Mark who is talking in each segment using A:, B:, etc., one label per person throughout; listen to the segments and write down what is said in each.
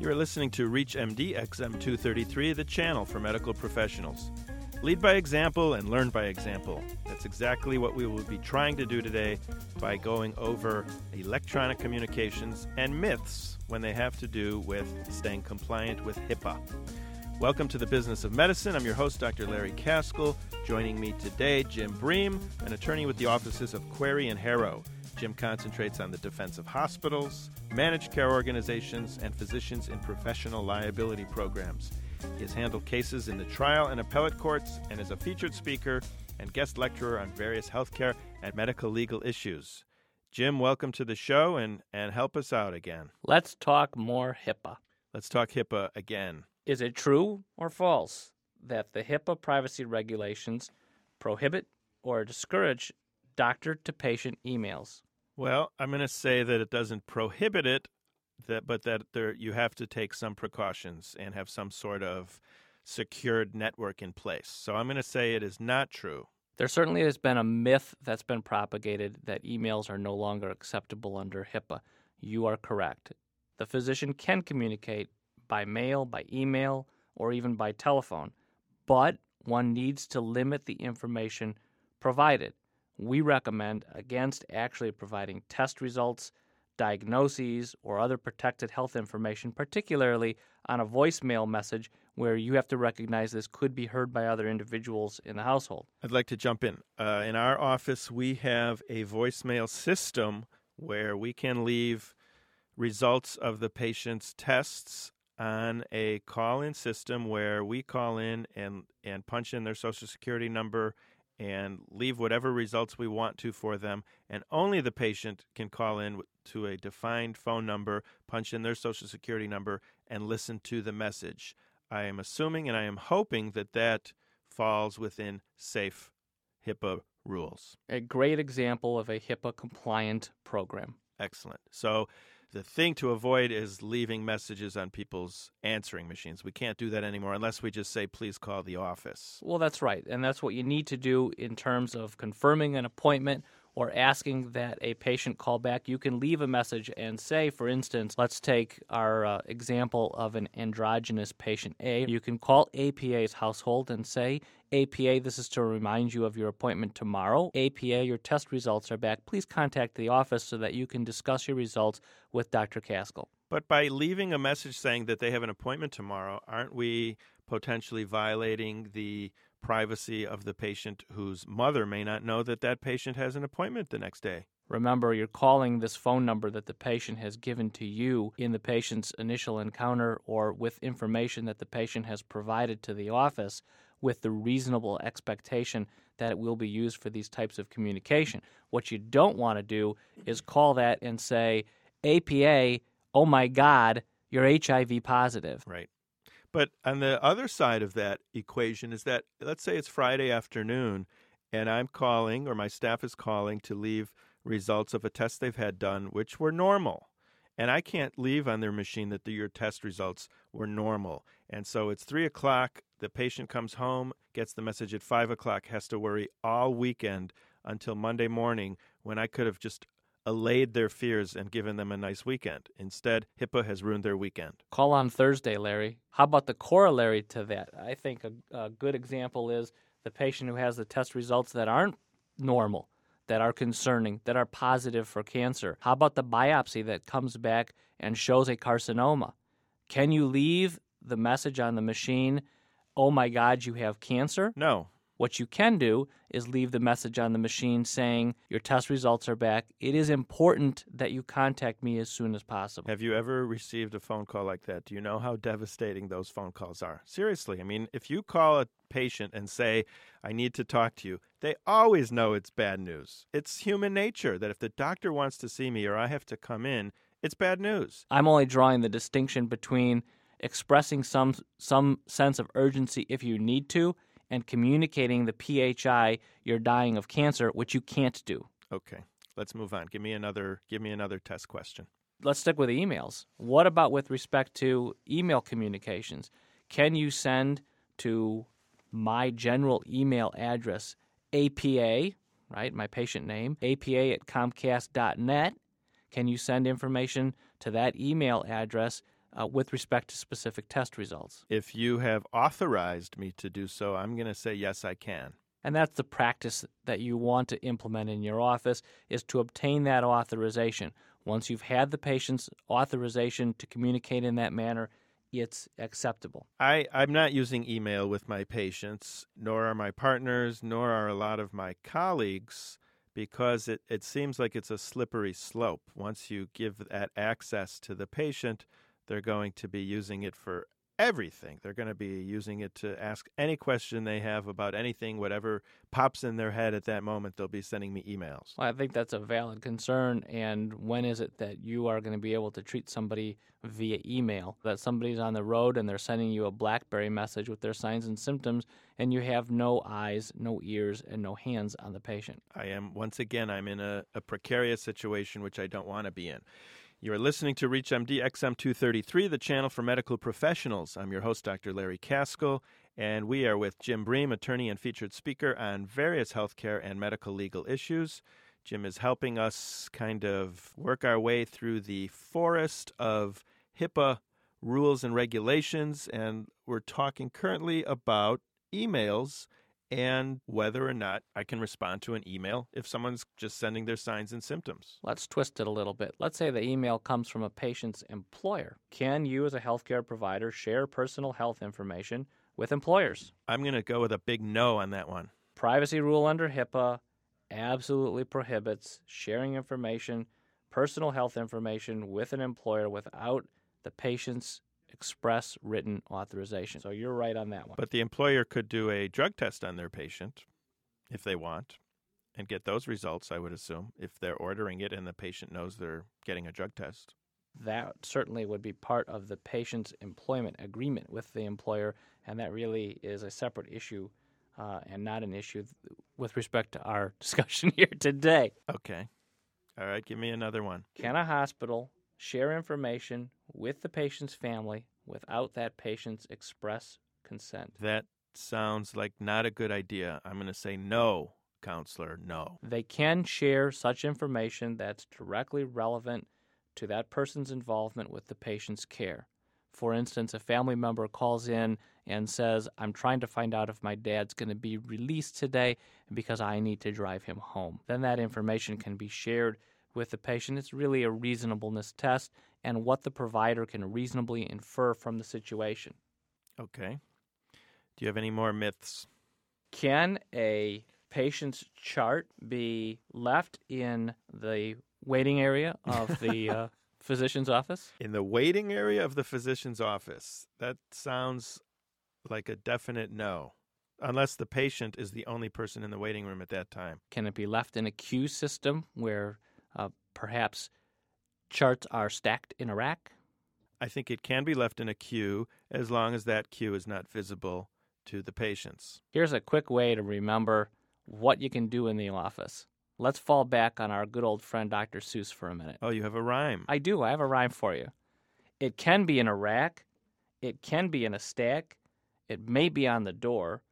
A: You are listening to ReachMD XM233, the channel for medical professionals. Lead by example and learn by example. That's exactly what we will be trying to do today by going over electronic communications and myths when they have to do with staying compliant with HIPAA. Welcome to the Business of Medicine. I'm your host, Dr. Larry Kaskel. Joining me today, Jim Bream, an attorney with the offices of Querrey and Harrow. Jim concentrates on the defense of hospitals, managed care organizations, and physicians in professional liability programs. He has handled cases in the trial and appellate courts and is a featured speaker and guest lecturer on various healthcare and medical legal issues. Jim, welcome to the show and, and help us out again.
B: Let's talk more HIPAA.
A: Let's talk HIPAA again.
B: Is it true or false that the HIPAA privacy regulations prohibit or discourage doctor to patient emails?
A: Well, I'm going to say that it doesn't prohibit it, that but that there you have to take some precautions and have some sort of secured network in place. So I'm going to say it is not true.
B: There certainly has been a myth that's been propagated that emails are no longer acceptable under HIPAA. You are correct. The physician can communicate by mail, by email, or even by telephone, but one needs to limit the information provided we recommend against actually providing test results, diagnoses, or other protected health information, particularly on a voicemail message where you have to recognize this could be heard by other individuals in the household.
A: I'd like to jump in. Uh, in our office, we have a voicemail system where we can leave results of the patient's tests on a call in system where we call in and, and punch in their social security number and leave whatever results we want to for them. And only the patient can call in to a defined phone number, punch in their social security number, and listen to the message. I am assuming and I am hoping that that falls within safe HIPAA rules.
B: A great example of a HIPAA compliant program.
A: Excellent. So, the thing to avoid is leaving messages on people's answering machines. We can't do that anymore unless we just say, please call the office.
B: Well, that's right. And that's what you need to do in terms of confirming an appointment or asking that a patient call back, you can leave a message and say, for instance, let's take our uh, example of an androgynous patient A. You can call APA's household and say, APA, this is to remind you of your appointment tomorrow. APA, your test results are back. Please contact the office so that you can discuss your results with Dr. Kaskel.
A: But by leaving a message saying that they have an appointment tomorrow, aren't we potentially violating the privacy of the patient whose mother may not know that that patient has an appointment the next day.
B: Remember, you're calling this phone number that the patient has given to you in the patient's initial encounter or with information that the patient has provided to the office with the reasonable expectation that it will be used for these types of communication. What you don't want to do is call that and say, APA, oh my God, you're HIV positive.
A: Right. But on the other side of that equation is that let's say it's Friday afternoon and I'm calling or my staff is calling to leave results of a test they've had done which were normal. And I can't leave on their machine that the, your test results were normal. And so it's three o'clock, the patient comes home, gets the message at five o'clock, has to worry all weekend until Monday morning when I could have just allayed their fears and given them a nice weekend. Instead, HIPAA has ruined their weekend.
B: Call on Thursday, Larry. How about the corollary to that? I think a, a good example is the patient who has the test results that aren't normal, that are concerning, that are positive for cancer. How about the biopsy that comes back and shows a carcinoma? Can you leave the message on the machine, oh my God, you have cancer?
A: No,
B: what you can do is leave the message on the machine saying, Your test results are back. It is important that you contact me as soon as possible.
A: Have you ever received a phone call like that? Do you know how devastating those phone calls are? Seriously, I mean, if you call a patient and say, I need to talk to you, they always know it's bad news. It's human nature that if the doctor wants to see me or I have to come in, it's bad news.
B: I'm only drawing the distinction between expressing some some sense of urgency if you need to and communicating the PHI you're dying of cancer, which you can't do.
A: Okay. Let's move on. Give me another give me another test question.
B: Let's stick with emails. What about with respect to email communications? Can you send to my general email address APA, right, my patient name, APA at Comcast.net? Can you send information to that email address uh, with respect to specific test results.
A: If you have authorized me to do so, I'm going to say yes, I can.
B: And that's the practice that you want to implement in your office is to obtain that authorization. Once you've had the patient's authorization to communicate in that manner, it's acceptable.
A: I, I'm not using email with my patients, nor are my partners, nor are a lot of my colleagues, because it, it seems like it's a slippery slope. Once you give that access to the patient, they're going to be using it for everything. They're going to be using it to ask any question they have about anything, whatever pops in their head at that moment, they'll be sending me emails.
B: Well, I think that's a valid concern. And when is it that you are going to be able to treat somebody via email? That somebody's on the road and they're sending you a Blackberry message with their signs and symptoms, and you have no eyes, no ears, and no hands on the patient.
A: I am, once again, I'm in a, a precarious situation which I don't want to be in. You are listening to ReachMD XM233, the channel for medical professionals. I'm your host, Dr. Larry Kaskel, and we are with Jim Bream, attorney and featured speaker on various healthcare and medical legal issues. Jim is helping us kind of work our way through the forest of HIPAA rules and regulations, and we're talking currently about emails and whether or not I can respond to an email if someone's just sending their signs and symptoms.
B: Let's twist it a little bit. Let's say the email comes from a patient's employer. Can you, as a healthcare provider, share personal health information with employers?
A: I'm going to go with a big no on that one.
B: Privacy rule under HIPAA absolutely prohibits sharing information, personal health information, with an employer without the patient's express written authorization. So you're right on that one.
A: But the employer could do a drug test on their patient if they want and get those results, I would assume, if they're ordering it and the patient knows they're getting a drug test.
B: That certainly would be part of the patient's employment agreement with the employer, and that really is a separate issue uh, and not an issue th- with respect to our discussion here today.
A: Okay. All right, give me another one.
B: Can a hospital share information with the patient's family without that patient's express consent.
A: That sounds like not a good idea. I'm going to say no, counselor, no.
B: They can share such information that's directly relevant to that person's involvement with the patient's care. For instance, a family member calls in and says, I'm trying to find out if my dad's going to be released today because I need to drive him home. Then that information can be shared with the patient. It's really a reasonableness test and what the provider can reasonably infer from the situation.
A: Okay. Do you have any more myths?
B: Can a patient's chart be left in the waiting area of the uh, physician's office?
A: In the waiting area of the physician's office. That sounds like a definite no. Unless the patient is the only person in the waiting room at that time.
B: Can it be left in a queue system where uh, perhaps charts are stacked in a rack?
A: I think it can be left in a queue as long as that queue is not visible to the patients.
B: Here's a quick way to remember what you can do in the office. Let's fall back on our good old friend Dr. Seuss for a minute.
A: Oh, you have a rhyme.
B: I do. I have a rhyme for you. It can be in a rack, it can be in a stack, it may be on the door,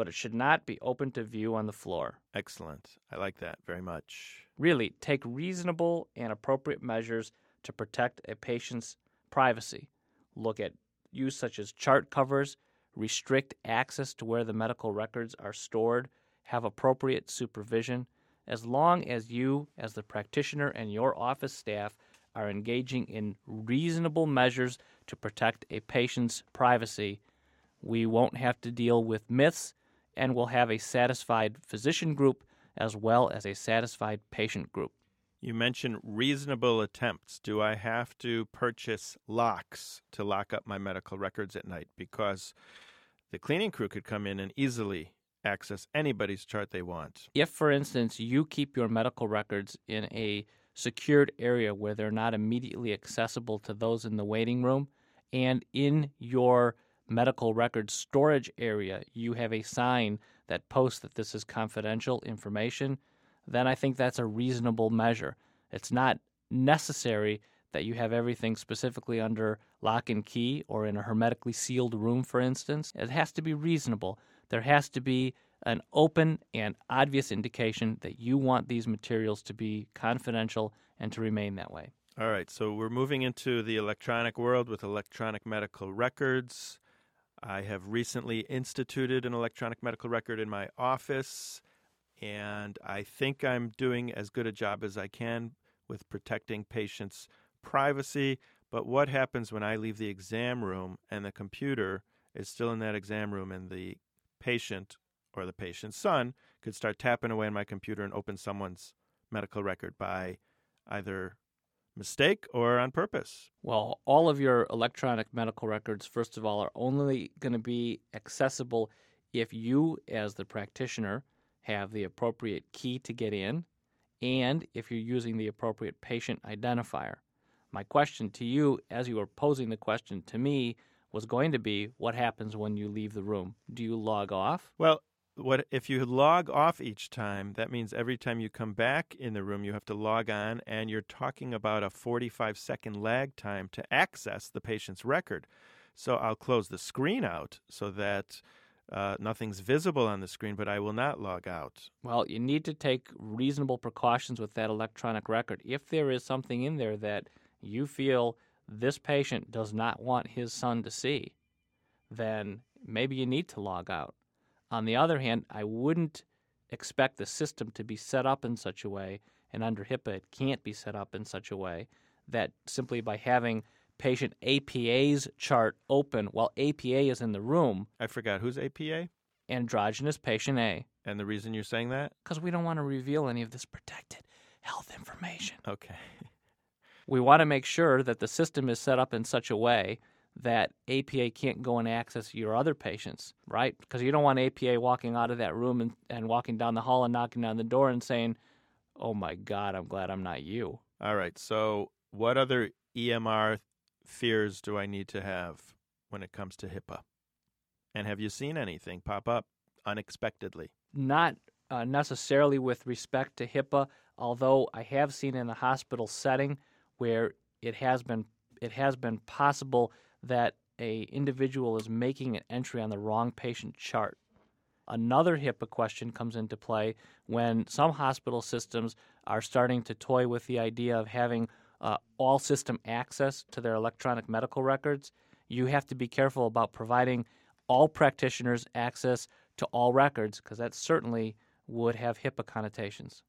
B: but it should not be open to view on the floor.
A: Excellent. I like that very much.
B: Really, take reasonable and appropriate measures to protect a patient's privacy. Look at use such as chart covers, restrict access to where the medical records are stored, have appropriate supervision. As long as you, as the practitioner, and your office staff are engaging in reasonable measures to protect a patient's privacy, we won't have to deal with myths and will have a satisfied physician group as well as a satisfied patient group.
A: You mentioned reasonable attempts. Do I have to purchase locks to lock up my medical records at night? Because the cleaning crew could come in and easily access anybody's chart they want.
B: If, for instance, you keep your medical records in a secured area where they're not immediately accessible to those in the waiting room, and in your medical records storage area you have a sign that posts that this is confidential information, then I think that's a reasonable measure. It's not necessary that you have everything specifically under lock and key or in a hermetically sealed room, for instance. It has to be reasonable. There has to be an open and obvious indication that you want these materials to be confidential and to remain that way.
A: All right, so we're moving into the electronic world with electronic medical records. I have recently instituted an electronic medical record in my office, and I think I'm doing as good a job as I can with protecting patients' privacy. But what happens when I leave the exam room and the computer is still in that exam room and the patient or the patient's son could start tapping away on my computer and open someone's medical record by either mistake or on purpose?
B: Well, all of your electronic medical records, first of all, are only going to be accessible if you, as the practitioner, have the appropriate key to get in and if you're using the appropriate patient identifier. My question to you, as you were posing the question to me, was going to be what happens when you leave the room? Do you log off?
A: Well, what if you log off each time that means every time you come back in the room you have to log on and you're talking about a 45 second lag time to access the patient's record. So i'll close the screen out so that uh, nothing's visible on the screen but i will not log out.
B: Well you need to take reasonable precautions with that electronic record. If there is something in there that you feel this patient does not want his son to see then maybe you need to log out on the other hand, I wouldn't expect the system to be set up in such a way, and under HIPAA, it can't be set up in such a way that simply by having patient APA's chart open while APA is in the room.
A: I forgot who's APA?
B: Androgynous patient A.
A: And the reason you're saying that?
B: Because we don't want to reveal any of this protected health information.
A: Okay.
B: we want to make sure that the system is set up in such a way that APA can't go and access your other patients, right? Because you don't want APA walking out of that room and, and walking down the hall and knocking on the door and saying, oh my God, I'm glad I'm not you.
A: All right. So, what other EMR fears do I need to have when it comes to HIPAA? And have you seen anything pop up unexpectedly?
B: Not uh, necessarily with respect to HIPAA, although I have seen in a hospital setting where it has been it has been possible that a individual is making an entry on the wrong patient chart. Another HIPAA question comes into play when some hospital systems are starting to toy with the idea of having uh, all system access to their electronic medical records. You have to be careful about providing all practitioners access to all records because that certainly would have HIPAA connotations.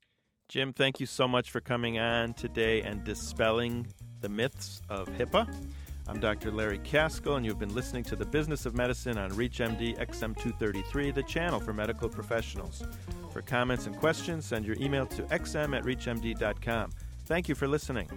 A: Jim, thank you so much for coming on today and dispelling the myths of HIPAA. I'm Dr. Larry Kaskel, and you've been listening to The Business of Medicine on ReachMD XM233, the channel for medical professionals. For comments and questions, send your email to xm at reachmd.com. Thank you for listening.